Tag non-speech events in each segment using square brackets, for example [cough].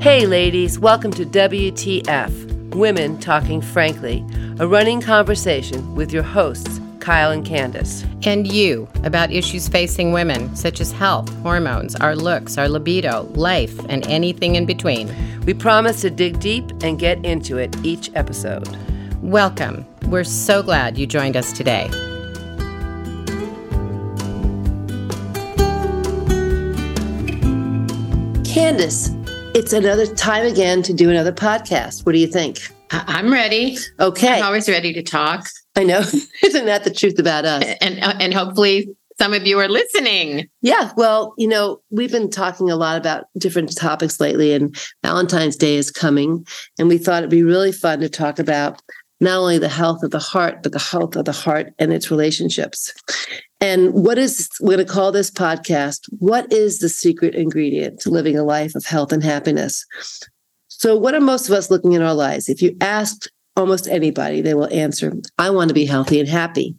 Hey, ladies, welcome to WTF Women Talking Frankly, a running conversation with your hosts, Kyle and Candace. And you about issues facing women, such as health, hormones, our looks, our libido, life, and anything in between. We promise to dig deep and get into it each episode. Welcome. We're so glad you joined us today. Candace, it's another time again to do another podcast. What do you think? I'm ready. Okay. I'm always ready to talk. I know. [laughs] Isn't that the truth about us? And uh, and hopefully some of you are listening. Yeah. Well, you know, we've been talking a lot about different topics lately, and Valentine's Day is coming. And we thought it'd be really fun to talk about not only the health of the heart, but the health of the heart and its relationships. And what is, we're going to call this podcast, What is the Secret Ingredient to Living a Life of Health and Happiness? So, what are most of us looking in our lives? If you ask almost anybody, they will answer, I want to be healthy and happy.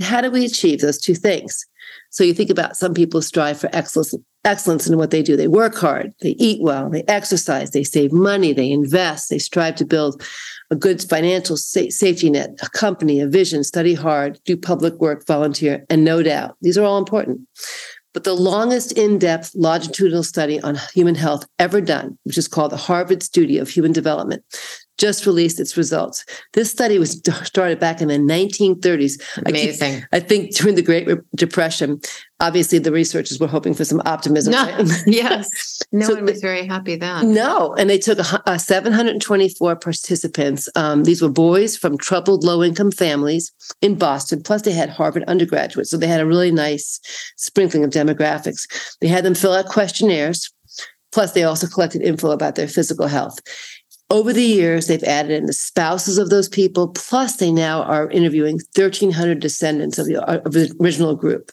How do we achieve those two things? So you think about some people strive for excellence, excellence in what they do. They work hard, they eat well, they exercise, they save money, they invest, they strive to build a good financial sa- safety net, a company, a vision, study hard, do public work, volunteer, and no doubt these are all important. But the longest in depth longitudinal study on human health ever done, which is called the Harvard Study of Human Development, just released its results. This study was [laughs] started back in the 1930s. Amazing. I, keep, I think during the Great Depression, obviously the researchers were hoping for some optimism. No, right? [laughs] yes. [laughs] No So one was very happy then. No, and they took a, hu- uh, 724 participants. Um, these were boys from troubled low income families in Boston. Plus, they had Harvard undergraduates. So they had a really nice sprinkling of demographics. They had them fill out questionnaires. Plus, they also collected info about their physical health. Over the years, they've added in the spouses of those people. Plus, they now are interviewing 1,300 descendants of the, uh, of the original group.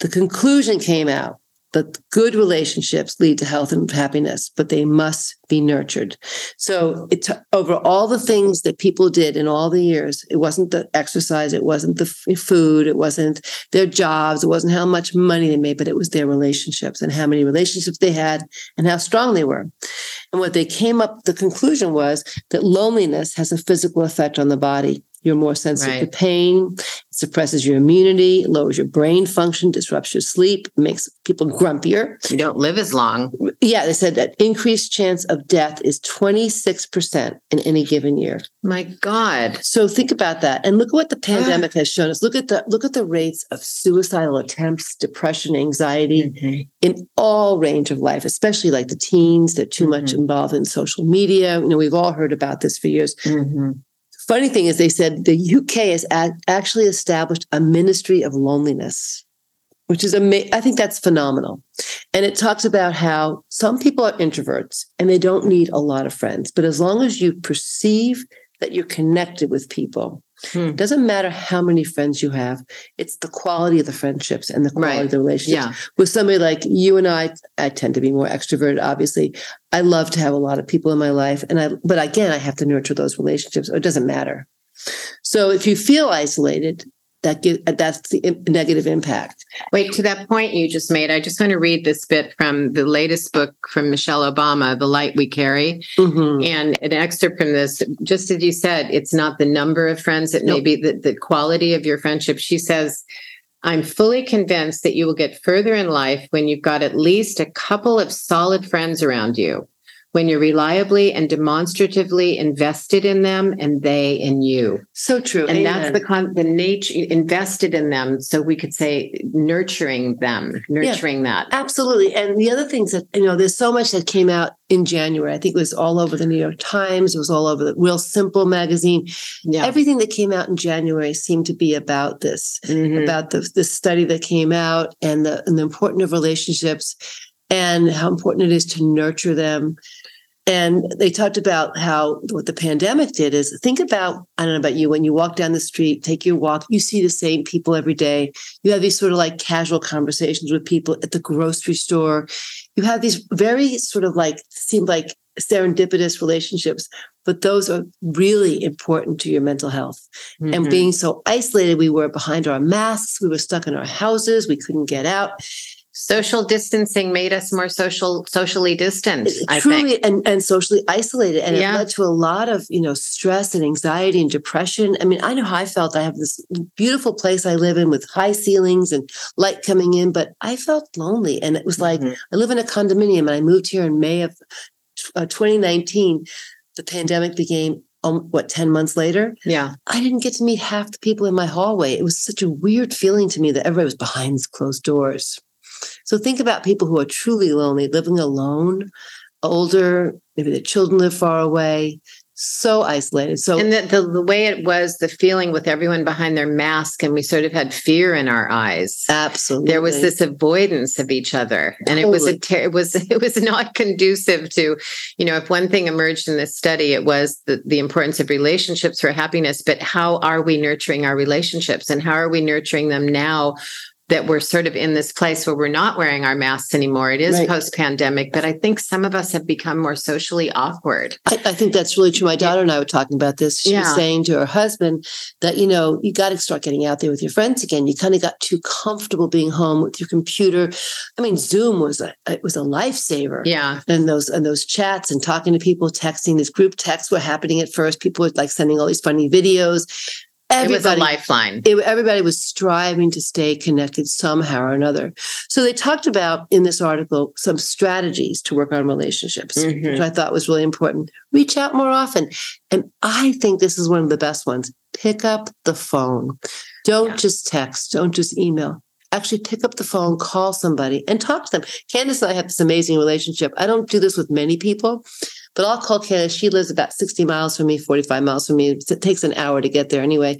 The conclusion came out that good relationships lead to health and happiness, but they must be nurtured. So it over all the things that people did in all the years, it wasn't the exercise, it wasn't the food, it wasn't their jobs, it wasn't how much money they made, but it was their relationships and how many relationships they had and how strong they were. And what they came up, the conclusion was that loneliness has a physical effect on the body. You're more sensitive Right. to pain, it suppresses your immunity, lowers your brain function, disrupts your sleep, makes people grumpier. You don't live as long. Yeah, they said that increased chance of death is 26% in any given year. My God. So think about that. And look what the pandemic has shown us. Look at the look at the rates of suicidal attempts, depression, anxiety in all range of life, especially like the teens. They're too much Mhm. involved in social media. You know, we've all heard about this for years. Mhm. Funny thing is, they said the UK has a- actually established a ministry of loneliness, which is amazing. I think that's phenomenal. And it talks about how some people are introverts and they don't need a lot of friends, but as long as you perceive that you're connected with people, Hmm. it doesn't matter how many friends you have. It's the quality of the friendships and the quality Right. of the relationships Yeah. with somebody like you and I, I tend to be more extroverted. Obviously, I love to have a lot of people in my life, and I. But again, I have to nurture those relationships. Or it doesn't matter. So if you feel isolated, that give, that's the negative impact. Wait, to that point you just made, I just want to read this bit from the latest book from Michelle Obama, The Light We Carry. Mhm. And an excerpt from this, just as you said, it's not the number of friends, it may be the, the quality of your friendship. She says, I'm fully convinced that you will get further in life when you've got at least a couple of solid friends around you, when you're reliably and demonstratively invested in them and they in you. So true. And that's the con- the nature invested in them. So we could say nurturing them, nurturing that. Absolutely. And the other things that, you know, there's so much that came out in January. I think it was all over the New York Times. It was all over the Real Simple magazine. Yeah. Everything that came out in January seemed to be about this, Mhm. about the, the study that came out and the, and the importance of relationships and how important it is to nurture them. And they talked about how what the pandemic did is think about, I don't know about you, when you walk down the street, take your walk, you see the same people every day. You have these sort of like casual conversations with people at the grocery store. You have these very sort of like, seem like serendipitous relationships, but those are really important to your mental health. And Mhm. being so isolated, we were behind our masks, we were stuck in our houses, we couldn't get out. Social distancing made us more social socially distant I truly think. and, and socially isolated and Yeah. it led to a lot of you know stress and anxiety and depression i mean i know how i felt i have this beautiful place i live in with high ceilings and light coming in but i felt lonely and it was like Mhm. i live in a condominium and i moved here in may of uh, 2019 the pandemic began um, what 10 months later yeah I didn't get to meet half the people in my hallway. It was such a weird feeling to me that everybody was behind closed doors. So think about people who are truly lonely, living alone, older, maybe their children live far away, so isolated. So and the, the the way it was the feeling with everyone behind their mask and we sort of had fear in our eyes. Absolutely there was this avoidance of each other and it was a ter- it was [laughs] it was not conducive to you know if one thing emerged in this study it was the, the importance of relationships for happiness but how are we nurturing our relationships and how are we nurturing them now that we're sort of in this place where we're not wearing our masks anymore it is Right. post pandemic but i think some of us have become more socially awkward I, I think that's really true. My daughter and I were talking about this. She Yeah. was saying to her husband that, you know, you got to start getting out there with your friends again. You kind of got too comfortable being home with your computer. I mean, Zoom was a it was a lifesaver. yeah and those and those chats and talking to people, texting. These group texts were happening at first. People were like sending all these funny videos. It was a lifeline it- everybody was striving to stay connected somehow or another. So they talked about in this article some strategies to work on relationships, Mhm. which I thought was really important. Reach out more often, and I think this is one of the best ones. Pick up the phone. Don't Yeah. just text. Don't just email. Actually, pick up the phone, call somebody, and talk to them. Candace and I have this amazing relationship. I don't do this with many people, but I'll call Candace. She lives about 60 miles from me, 45 miles from me. It takes an hour to get there anyway.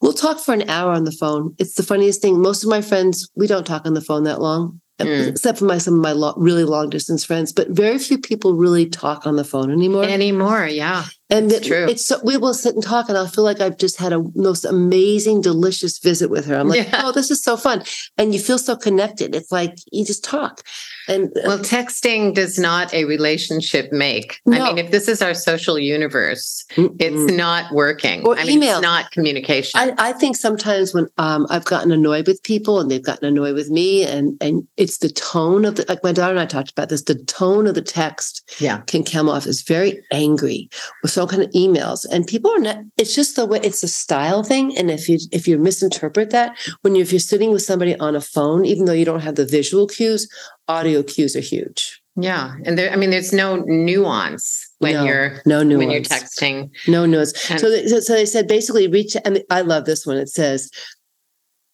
We'll talk for an hour on the phone. It's the funniest thing. Most of my friends, we don't talk on the phone that long, Mm. except for my some of my lo- really long distance friends. But very few people really talk on the phone anymore. anymore yeah and it's it- true. it's so, we will sit and talk, and I'll feel like I've just had a most amazing, delicious visit with her. I'm like, [laughs] Yeah. oh, this is so fun, and you feel so connected. It's like you just talk, and uh, Well, texting does not a relationship make. I mean, if this is our social universe, it's mm-mm. not working. Or I mean, email. it's not communication. I, I think sometimes when um, I've gotten annoyed with people and they've gotten annoyed with me, and and it's the tone of the like my daughter and I talked about this. The tone of the text yeah. can come off as very angry with some kind of emails, and people are not. It's just the way it's a style thing, and if you if you misinterpret that when you if you're sitting with somebody on a phone, even though you don't have the visual cues, audio cues are huge. Yeah. And there, I mean, there's no nuance when No, you're No nuance. when you're texting. No nuance. And- So, they, so, so they said basically reach. And I love this one. It says,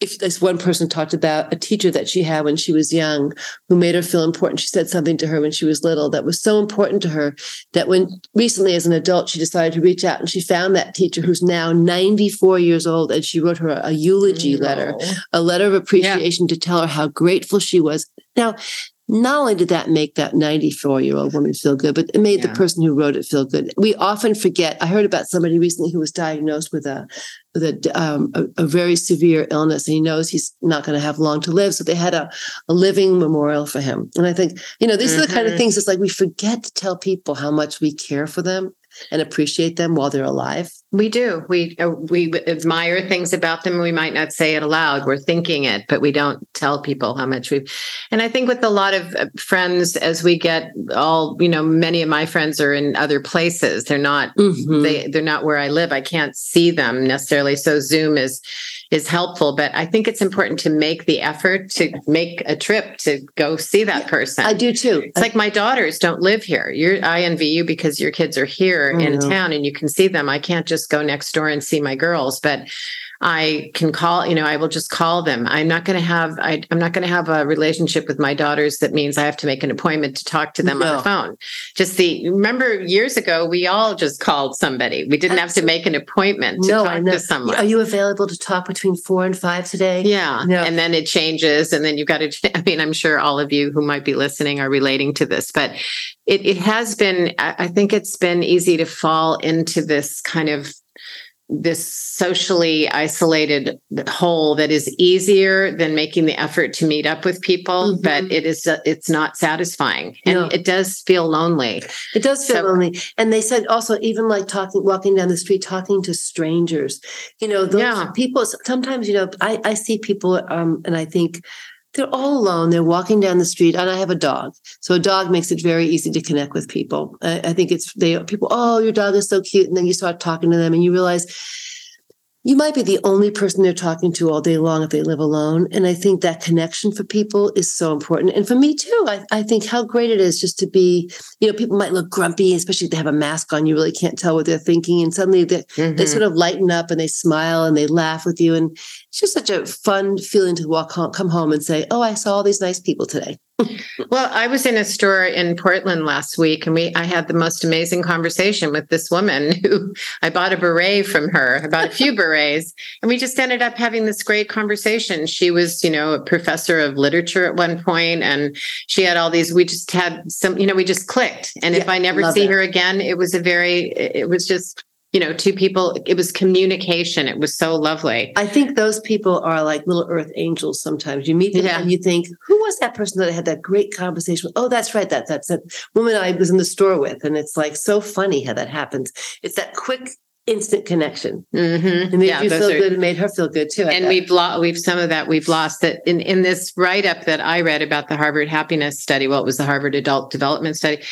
if this one person talked about a teacher that she had when she was young, who made her feel important. She said something to her when she was little that was so important to her that when recently, as an adult, she decided to reach out and she found that teacher who's now 94 years old, and she wrote her a, a eulogy letter a letter of appreciation to tell her how grateful she was. Now, not only did that make that 94 year old woman feel good, but it made Yeah. the person who wrote it feel good. We often forget. I heard about somebody recently who was diagnosed with a with a, um, a, a very severe illness, and he knows he's not going to have long to live. So they had a, a living memorial for him. And I think, you know, these are the kind of Mhm. things. It's like we forget to tell people how much we care for them and appreciate them while they're alive. We do. We uh, we admire things about them. We might not say it aloud. We're thinking it, but we don't tell people how much we've. And I think with a lot of uh, friends, as we get all, you know, many of my friends are in other places. They're not. Mhm. They they're not where I live. I can't see them necessarily. So Zoom is is helpful. But I think it's important to make the effort to make a trip to go see that person. I do too. It's like my daughters don't live here. You're I envy you because your kids are here I in know. town and you can see them. I can't just go next door and see my girls, but I can call, you know, I will just call them. I'm not going to have I, I'm not going to have a relationship with my daughters that means I have to make an appointment to talk to them on the phone. Just the remember years ago we all just called somebody. We didn't have to make an appointment to no, talk to someone. Are you available to talk between four and five today? Yeah. Yeah. And then it changes. And then you've got to, [laughs] I mean, I'm sure all of you who might be listening are relating to this, but it, it has been, I I think it's been easy to fall into this kind of this socially isolated hole that is easier than making the effort to meet up with people Mhm. but it is it's not satisfying and No. it does feel lonely It does feel So- lonely. And they said also, even like talking, walking down the street, talking to strangers, you know, those Yeah. people, sometimes, you know, I, I see people um, and I think, they're all alone. They're walking down the street, and I have a dog, so a dog makes it very easy to connect with people. I, I think it's they people. Oh, your dog is so cute, and then you start talking to them, and you realize you might be the only person they're talking to all day long if they live alone. And I think that connection for people is so important. And for me too, I, I think how great it is just to be, you know, people might look grumpy, especially if they have a mask on, you really can't tell what they're thinking. And suddenly they, mm-hmm. they sort of lighten up and they smile and they laugh with you. And it's just such a fun feeling to walk home, come home and say, Oh, I saw all these nice people today well, I was in a store in Portland last week and we I had the most amazing conversation with this woman [laughs] who I bought a beret from her, I bought a few berets, and we just ended up having this great conversation. She was, you know, a professor of literature at one point and she had all these we just had some, you know, we just clicked. And yeah, if I never see it. her again, it was a very it was just you know, two people, it was communication. It was so lovely. I think those people are like little earth angels sometimes. You meet them yeah. and you think, who was that person that I had that great conversation with? Oh, that's right. That, that's that woman I was in the store with. And it's like so funny how that happens. It's that quick instant connection. Mm-hmm. It made yeah, you feel are, good. It made her feel good too. and we've lost, we've some of that we've lost that in, in this write up that I read about the Harvard happiness study. Well, it was the Harvard adult development study.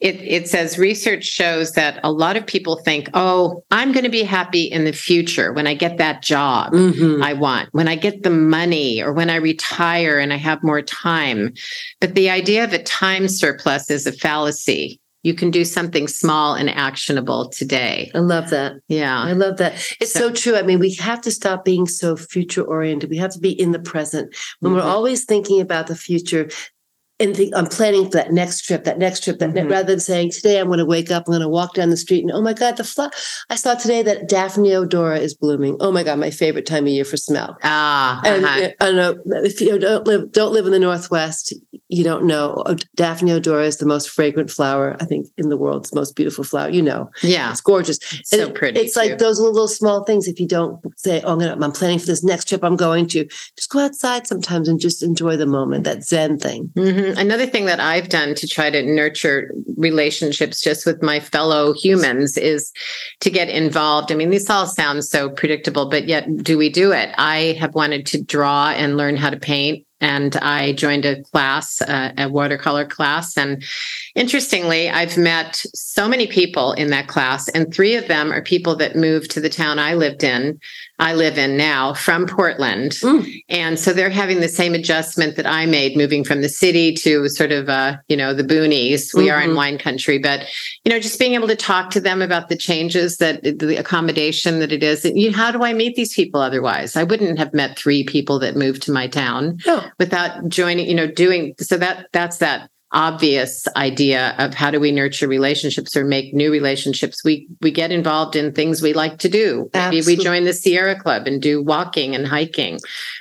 It, it says research shows that a lot of people think, oh, I'm going to be happy in the future when I get that job mm-hmm. I want, when I get the money or when I retire and I have more time. But the idea of a time surplus is a fallacy you can do something small and actionable today. I love that. Yeah. I love that. It's so, so true. I mean, we have to stop being so future oriented. We have to be in the present. When mm-hmm. we're always thinking about the future, and think I'm planning for that next trip, that next trip, that mm-hmm. rather than saying today I'm going to wake up, I'm going to walk down the street, and oh my god, the flower! I saw today that Daphne odora is blooming. Oh my god, my favorite time of year for smell. Ah, and uh-huh. I don't know if you don't live don't live in the Northwest, you don't know. Daphne odora is the most fragrant flower I think in the world. It's the most beautiful flower. You know, yeah, it's gorgeous. It's so pretty. It's too. like those little, little small things. If you don't say, "Oh, I'm, gonna, I'm planning for this next trip, I'm going to," just go outside sometimes and just enjoy the moment. That Zen thing. Mm-hmm. Another thing that I've done to try to nurture relationships just with my fellow humans is to get involved. I mean, these all sound so predictable, but yet do we do it? I have wanted to draw and learn how to paint and I joined a class, uh, a watercolor class. And interestingly, I've met so many people in that class, and three of them are people that moved to the town I lived in I live in now from Portland. Mm. And so they're having the same adjustment that I made moving from the city to sort of, uh, you know, the boonies. We mm-hmm. are in mm-hmm. wine country, but, you know, just being able to talk to them about the changes that the accommodation that it is. And, you how do I meet these people otherwise? I wouldn't have met three people that moved to my town no. without joining, you know, doing so that that's that obvious idea of how do we nurture relationships or make new relationships. We we get involved in things we like to do. Maybe we join the sierra club and do walking and hiking.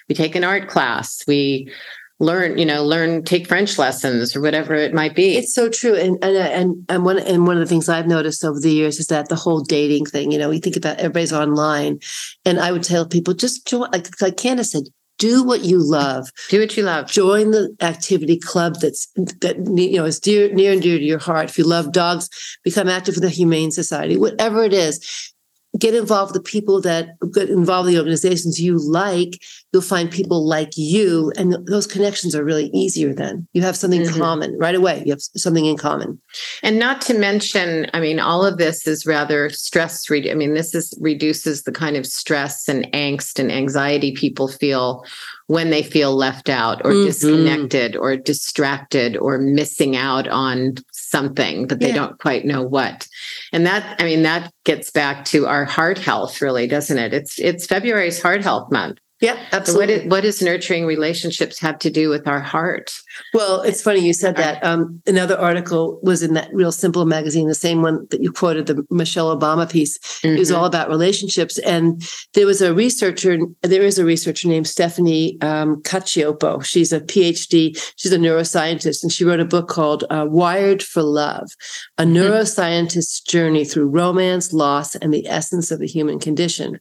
We take an art class. We learn you know learn take french lessons or whatever it might be. It's so true. And and and, and one and one of the things i've noticed over the years is that the whole dating thing you know we think about everybody's online. And i would tell people just join like like candace said do what you love. Do what you love. Join the activity club that's that you know is dear near and dear to your heart. If you love dogs become active with the humane society. Whatever it is get involved with the people that get involved in the organizations you like you'll find people like you and those connections are really easier then. You have something mm-hmm. common right away. You have something in common. And not to mention i mean all of this is rather stress re- i mean this is reduces the kind of stress and angst and anxiety people feel when they feel left out or mm-hmm. disconnected or distracted or missing out on something, but they yeah. don't quite know what. And that, I mean, that gets back to our heart health, really, doesn't it? It's it's February's heart health month. Yeah, absolutely. So what, what does nurturing relationships have to do with our heart? Well, it's funny you said that. Um, another article was in that Real Simple magazine, the same one that you quoted, the Michelle Obama piece. Mm-hmm. It was mm-hmm. all about relationships. And there was a researcher, there is a researcher named Stephanie um, Cacioppo. She's a PhD, she's a neuroscientist, and she wrote a book called uh, Wired for Love A mm-hmm. Neuroscientist's Journey Through Romance, Loss, and the Essence of the Human Condition.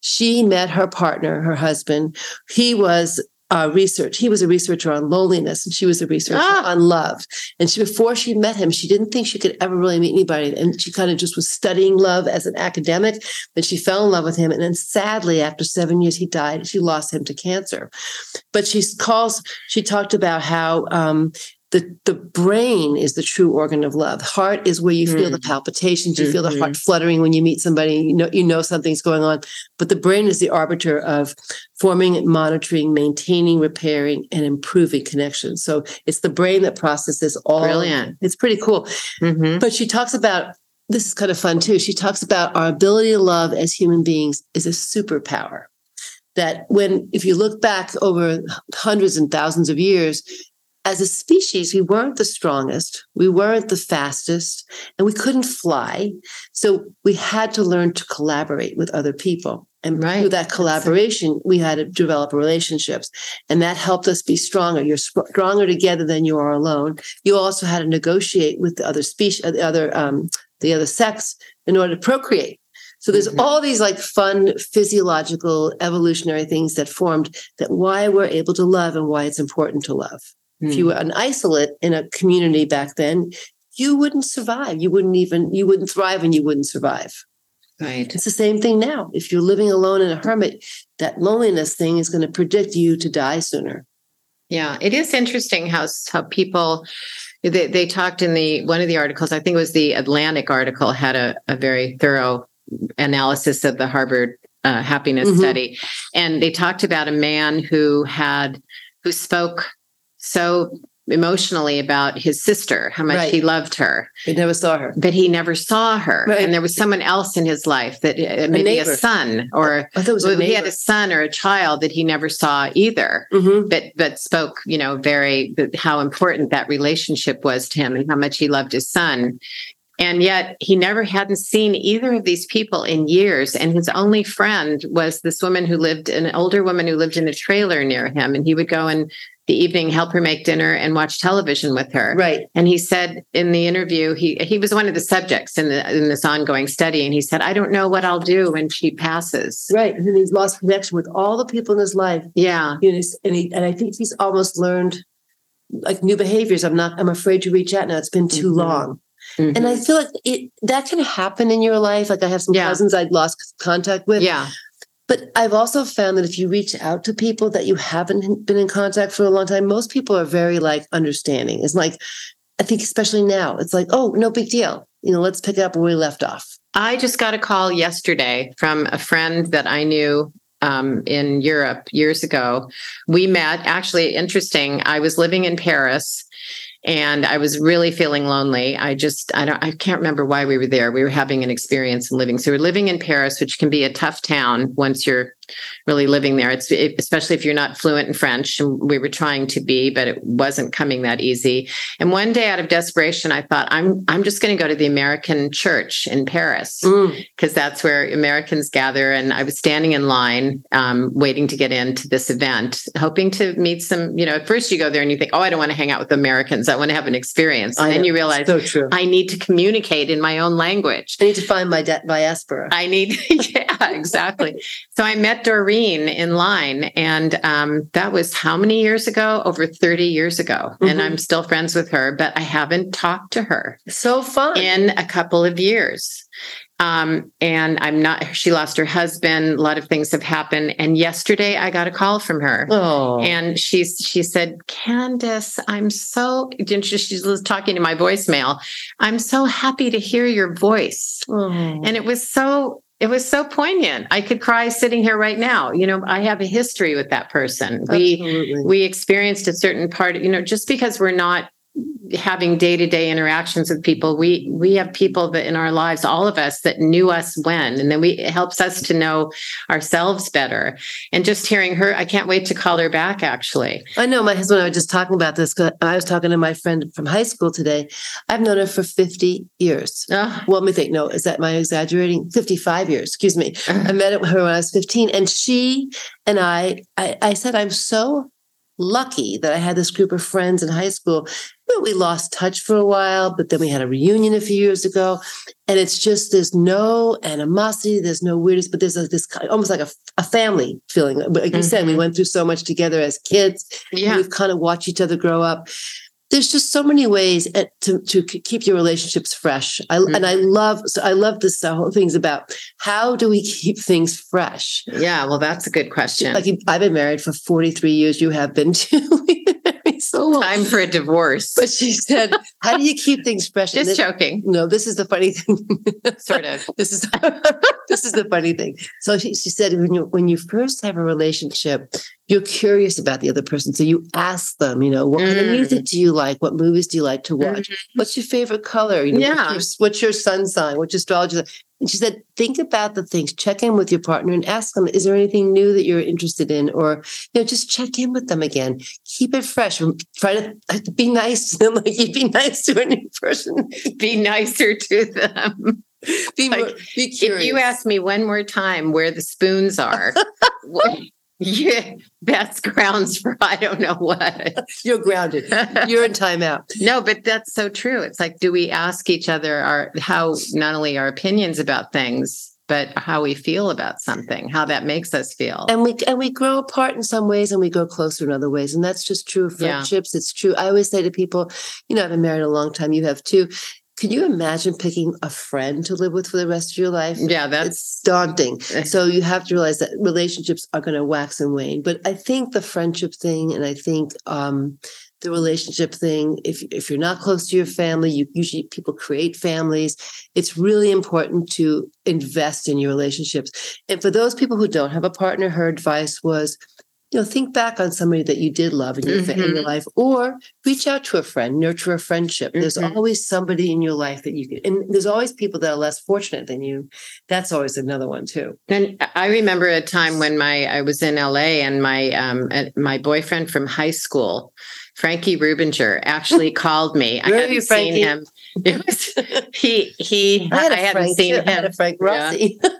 She met her partner, her husband. He was uh, research. He was a researcher on loneliness, and she was a researcher Ah. on love. And she, before she met him, she didn't think she could ever really meet anybody. And she kind of just was studying love as an academic. Then she fell in love with him. And then sadly, after seven years, he died. She lost him to cancer. But she calls, she talked about how um, the, the brain is the true organ of love. Heart is where you feel the palpitations, you feel the heart fluttering when you meet somebody, you know, you know something's going on. But the brain is the arbiter of forming, monitoring, maintaining, repairing, and improving connections. So it's the brain that processes all. Brilliant. It's pretty cool. Mhm. But she talks about this is kind of fun too. She talks about our ability to love as human beings is a superpower. That when, if you look back over hundreds and thousands of years, as a species, we weren't the strongest, we weren't the fastest, and we couldn't fly. So we had to learn to collaborate with other people. And Right. through that collaboration, we had to develop relationships. And that helped us be stronger. You're stronger together than you are alone. You also had to negotiate with the other species, the other, um, the other sex in order to procreate. So there's Mhm. all these like fun physiological evolutionary things that formed that why we're able to love and why it's important to love. If you were an isolate in a community back then, you wouldn't survive. You wouldn't even you wouldn't thrive and you wouldn't survive. Right. It's the same thing now. If you're living alone in a hermit, that loneliness thing is going to predict you to die sooner. Yeah, it is interesting how how people they, they talked in the one of the articles. I think it was the Atlantic article had a, a very thorough analysis of the Harvard uh, happiness Mhm. study, and they talked about a man who had who spoke so emotionally about his sister, how much Right. he loved her, I never saw her. but he never saw her, Right. and there was someone else in his life that uh, maybe a, neighbor. son or. I was a he had a son or a child that he never saw either Mhm. but but spoke you know very how important that relationship was to him and how much he loved his son and yet he never hadn't seen either of these people in years and his only friend was this woman who lived an older woman who lived in a trailer near him and he would go in the evening help her make dinner and watch television with her Right. and he said in the interview, he he was one of the subjects in the in this ongoing study, and he said, "I don't know what I'll do when she passes." Right. And then he's lost connection with all the people in his life. Yeah, You know, and he and I think he's almost learned like new behaviors. I'm not I'm afraid to reach out now. It's been too Mhm. long. And I feel like it that can happen in your life. Like I have some Yeah. cousins I'd lost contact with. yeah, But I've also found that if you reach out to people that you haven't been in contact for a long time, most people are very like understanding. It's like, I think especially now, it's like, oh, no big deal. You know, let's pick up where we left off. I just got a call yesterday from a friend that I knew um, in Europe years ago. We met. Actually, interesting. I was living in Paris. And I was really feeling lonely. I just, I don't, I can't remember why we were there. We were having an experience in living. So we're living in Paris, which can be a tough town once you're really living there. It's especially if you're not fluent in French. And we were trying to be, but it wasn't coming that easy. And one day, out of desperation, I thought, I'm, I'm just going to go to the American church in Paris Mm. because that's where Americans gather. And I was standing in line, um, waiting to get into this event, hoping to meet some. You know, at first you go there and you think, oh, I don't want to hang out with Americans. I want to have an experience. And I then know. you realize so true. I, need to communicate in my own language. I need to find my di- diaspora. I need, [laughs] yeah, exactly. So I met Doreen in line, and um, that was how many years ago? Over 30 years ago. And Mhm. I'm still friends with her, but I haven't talked to her so fun. in a couple of years. Um, and I'm not, she lost her husband. A lot of things have happened. And yesterday I got a call from her. oh, And she's she said, Candace, I'm so she's talking to my voicemail. I'm so happy to hear your voice. oh. And it was so it was so poignant. I could cry sitting here right now. You know, I have a history with that person. We we experienced a certain part, you know, just because we're not having day-to-day interactions with people we we have people that in our lives all of us that knew us when and then we it helps us to know ourselves better and just hearing her i can't wait to call her back actually I know my husband and I were just talking about this. 'cause I was talking to my friend from high school today. I've known her for 50 years. oh, Well, let me think. No, is that my exaggerating? 55 years. Excuse me. Uh-huh. I met her when I was 15, and she and I, I, I said, I'm so lucky that I had this group of friends in high school. Know, we lost touch for a while, but then we had a reunion a few years ago. And it's just there's no animosity, there's no weirdness, but there's a, this almost like a, a family feeling. Like you mm-hmm. said, we mm-hmm. went through so much together as kids. Yeah. We've kind of watched each other grow up there's just so many ways at, to to keep your relationships fresh. I, mm-hmm. And I love so I love this whole things about how do we keep things fresh. Yeah, well, that's a good question. Like I've been married for 43 years. You have been [laughs] too. so long. Time for a divorce. But she said, "How do you keep things fresh?" [laughs] Just this, joking. No, this is the funny thing. [laughs] sort of. This is this is the funny thing. So she, she said, when you when you first have a relationship, you're curious about the other person. So you ask them, you know, what mm. kind of music mm. do you like? What movies do you like to watch? Mm-hmm. What's your favorite color? You know, yeah. What's your, what's your sun sign? What's your astrology? And she said, think about the things, check in with your partner and ask them, is there anything new that you're interested in? Or, you know, just check in with them again. Keep it fresh. Try to uh, be nice to them. [laughs] Like you'd be nice to a new person. [laughs] be nicer to them. Be, like, more, be curious. If you ask me one more time where the spoons are, [laughs] [laughs] yeah, that's grounds for [laughs] I don't know what. [laughs] You're grounded. You're in timeout. no, but that's so true. It's like, do we ask each other our how not only our opinions about things, but how we feel about something, how that makes us feel. And we and we grow apart in some ways and we grow closer in other ways. And that's just true of friendships. Yeah. It's true. I always say to people, you know, I've been married a long time, you have too. Can you imagine picking a friend to live with for the rest of your life? Yeah, that's it's daunting. [laughs] so you have to realize that relationships are going to wax and wane. But I think the friendship thing, and I think um, the relationship thing, if if you're not close to your family, you usually people create families. It's really important to invest in your relationships. And for those people who don't have a partner, her advice was you know, think back on somebody that you did love in your, mm-hmm. in your mm-hmm. life, or reach out to a friend, nurture a friendship. Mm-hmm. There's always somebody in your life that you can, and there's always people that are less fortunate than you. That's always another one too. And I remember a time when my I was in LA and my um my boyfriend from high school, Frankie Rubinger, actually [laughs] called me. I hadn't seen him. It was [laughs] he he. I, I hadn't Frank, seen him. I had a Frank Rossi. Yeah. [laughs]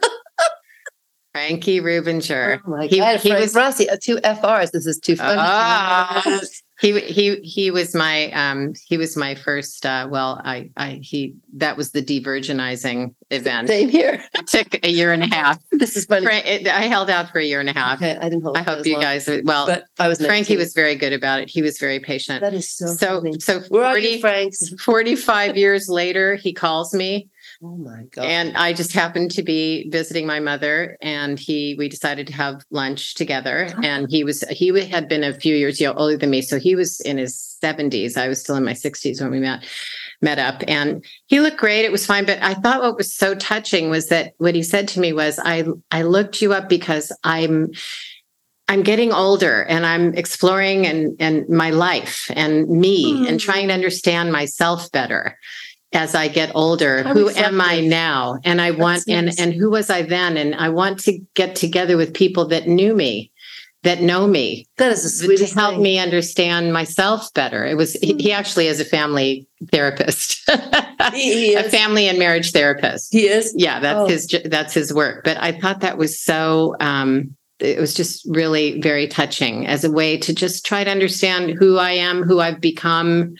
Frankie Rubinger. Oh my he, God, he was Rossi, uh, two FRs. This is too funny. Uh, he he he was my um he was my first uh well I I he that was the de-virginizing event. Same here. It took a year and a half. [laughs] this is funny. it, I held out for a year and a half. Okay, I didn't hold. I hope you long. guys. Well, but I was. Frankie was very good about it. He was very patient. That is so. So funny. so Where 40, are you, Franks? Forty five years later, he calls me Oh my god! And I just happened to be visiting my mother, and he we decided to have lunch together. And he was he had been a few years older than me, so he was in his seventies. I was still in my sixties when we met met up, and he looked great. It was fine, but I thought what was so touching was that what he said to me was, "I I looked you up because I'm." I'm getting older and I'm exploring and and my life and me mm. and hmm. trying to understand myself better as I get older. How who am I now? And I want and and who was I then? And I want to get together with people that knew me, that know me. That is a sweet to help thing. me understand myself better. It was he, he hmm. actually is a family therapist, [laughs] he, he a family and marriage therapist. He is. Yeah, that's oh. his that's his work. But I thought that was so. um it was just really very touching as a way to just try to understand who I am, who I've become,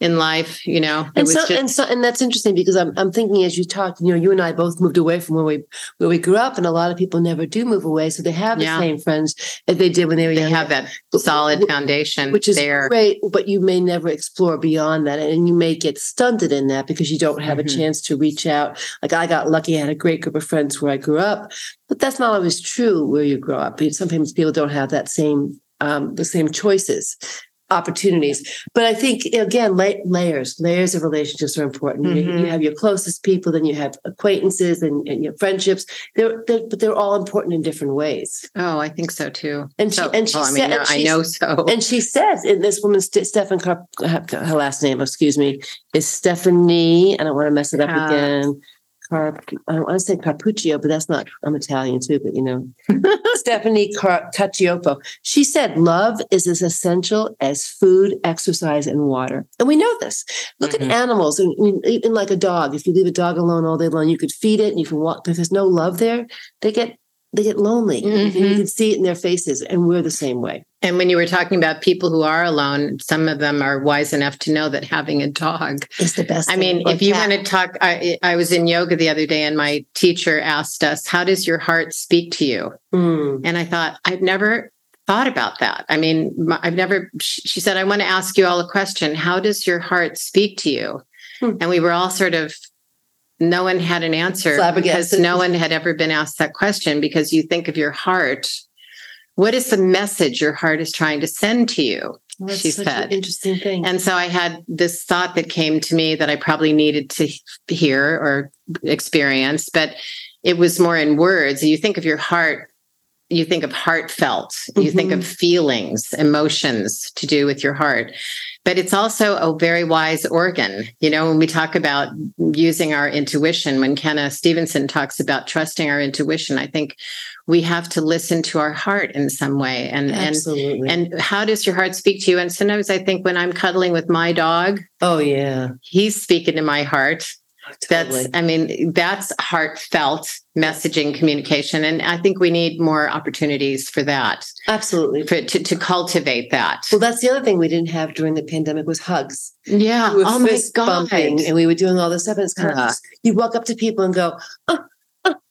in life, you know. And so, just- and so, and that's interesting because I'm, I'm thinking as you talk, you know, you and I both moved away from where we where we grew up, and a lot of people never do move away, so they have the yeah. same friends as they did when they were they young. have that solid foundation, which is there. great. But you may never explore beyond that, and you may get stunted in that because you don't have mm-hmm. a chance to reach out. Like I got lucky; I had a great group of friends where I grew up, but that's not always true where you grow up. Sometimes people don't have that same um, the same choices opportunities. But I think again, la- layers, layers of relationships are important. Mm-hmm. You, you, have your closest people, then you have acquaintances and, and your friendships. They're, they're, but they're all important in different ways. Oh, I think so too. And she so, and she well, said, I, mean, I know so. [laughs] And she says, and this woman, Stefan, Car- her last name, excuse me, is Stephanie. and I don't want to mess it up uh, again. Car, I want to say Carpuccio, but that's not, I'm Italian too, but you know, [laughs] Stephanie Car- Cacioppo. She said, love is as essential as food, exercise, and water. And we know this. Look mm-hmm. at animals, and, even like a dog. If you leave a dog alone all day long, you could feed it and you can walk. If there's no love there, they get they get lonely. Mhm. You can see it in their faces, and we're the same way. And when you were talking about people who are alone, some of them are wise enough to know that having a dog is the best. I mean, if you want to talk, I, I was in yoga the other day and my teacher asked us, How does your heart speak to you? Mm. And I thought, I've never thought about that. I mean, my- I've never, she she said, I want to ask you all a question. How does your heart speak to you? Hmm. And we were all sort of, no one had an answer because no one had ever been asked that question because you think of your heart. What is the message your heart is trying to send to you? Well, she said. interesting thing. And so I had this thought that came to me that I probably needed to hear or experience, but it was more in words. You think of your heart, you think of heartfelt, you think of feelings, emotions to do with your heart. But it's also a very wise organ. You know, when we talk about using our intuition, when Kenna Stevenson talks about trusting our intuition, I think we have to listen to our heart in some way. And and and how does your heart speak to you? And sometimes I think when I'm cuddling with my dog, oh yeah, he's speaking to my heart. Totally. That's, I mean, that's heartfelt messaging communication. And I think we need more opportunities for that, absolutely. for, to, to cultivate that. Well, that's the other thing we didn't have during the pandemic was hugs. Yeah. We were Oh my God. bumping, and we were doing all this stuff. And it's kind Yeah. of you walk up to people and go, oh,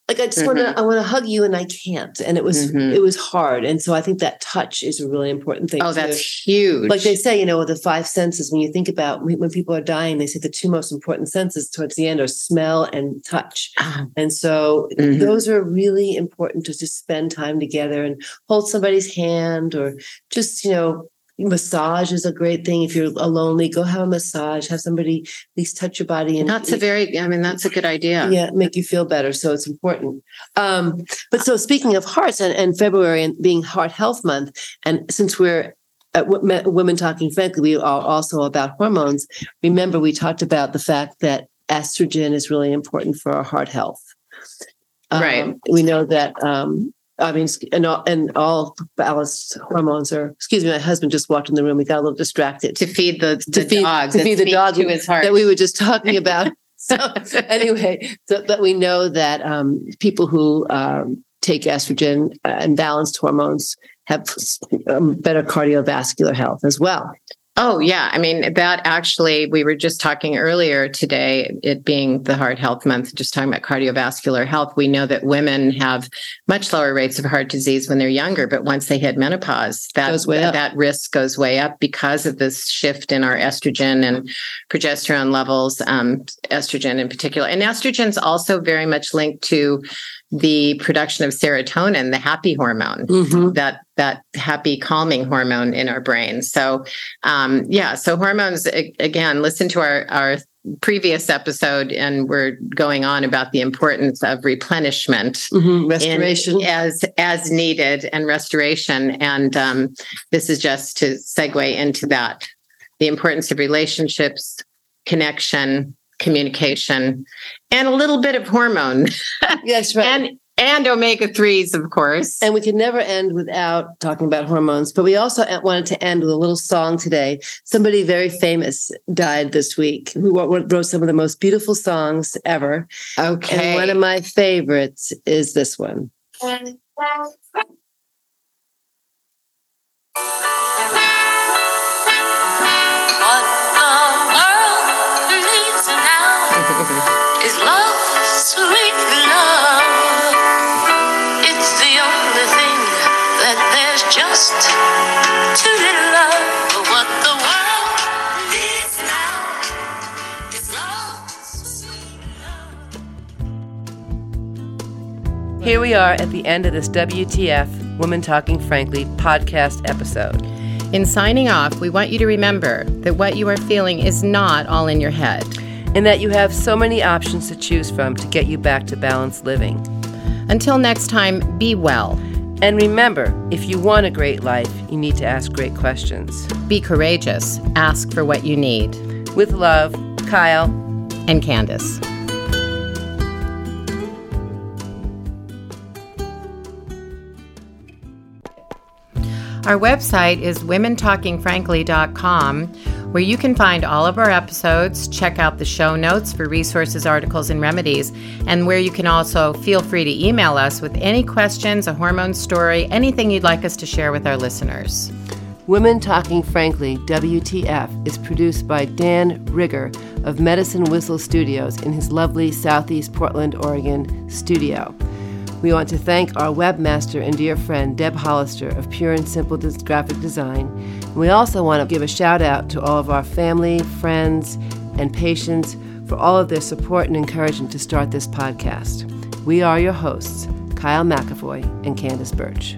like I just want Mm-hmm. to, I want to hug you, and I can't. And it was, Mhm. it was hard. And so I think that touch is a really important thing. Oh, too. that's huge. like they say, you know, the five senses, when you think about when people are dying, they say the two most important senses towards the end are smell and touch. Oh, And so Mhm. those are really important to just spend time together and hold somebody's hand or just, you know, massage is a great thing. If you're lonely, go have a massage, have somebody at least touch your body and that's a very, I mean, that's a good idea. yeah, make you feel better. So it's important. Um, but so speaking of hearts and, and February and being Heart Health Month, and since we're at Wo- Women Talking Frankly, we are also about hormones. Remember, we talked about the fact that estrogen is really important for our heart health. Um, Right. We know that. Um, I mean, and all, and all balanced hormones are. Excuse me, my husband just walked in the room. We got a little distracted To feed the, the feed- dog, to feed the dog to his heart. that we were just talking [laughs] about. so anyway, so that we know that um, people who um, take estrogen and balanced hormones have um, better cardiovascular health as well. Oh, yeah. I mean, that actually, we were just talking earlier today, it being the Heart Health Month, just talking about cardiovascular health. We know that women have much lower rates of heart disease when they're younger, but once they hit menopause, that, way that risk goes way up because of this shift in our estrogen and progesterone levels, um, estrogen in particular. And estrogen's also very much linked to the production of serotonin, the happy hormone that that happy calming hormone in our brain so um yeah so hormones again listen to our our previous episode and we're going on about the importance of replenishment Mhm. in- Restoration. as as needed and restoration and um this is just to segue into that the importance of relationships connection communication and a little bit of hormone [laughs] yes, right. and and omega 3s of course And we can never end without talking about hormones. But we also wanted to end with a little song today. Somebody very famous died this week who wrote wrote some of the most beautiful songs ever. okay And one of my favorites is this one. We are at the end of this WTF Women Talking Frankly podcast episode. In signing off, we want you to remember that what you are feeling is not all in your head. And that you have so many options to choose from to get you back to balanced living. Until next time, be well, And remember, if you want a great life, you need to ask great questions. be courageous, ask for what you need. With love, Kyle. And Candace. Our website is womentalkingfrankly.com, where you can find all of our episodes, check out the show notes for resources, articles, and remedies, and where you can also feel free to email us with any questions, a hormone story, anything you'd like us to share with our listeners. Women Talking Frankly, WTF, is produced by Dan Rigger of Medicine Whistle Studios in his lovely Southeast Portland, Oregon studio. We want to thank our webmaster and dear friend Deb Hollister of Pure and Simple Graphic Design. We also want to give a shout out to all of our family, friends, and patients for all of their support and encouragement to start this podcast. We are your hosts, Kyle McAvoy and Candace Burch.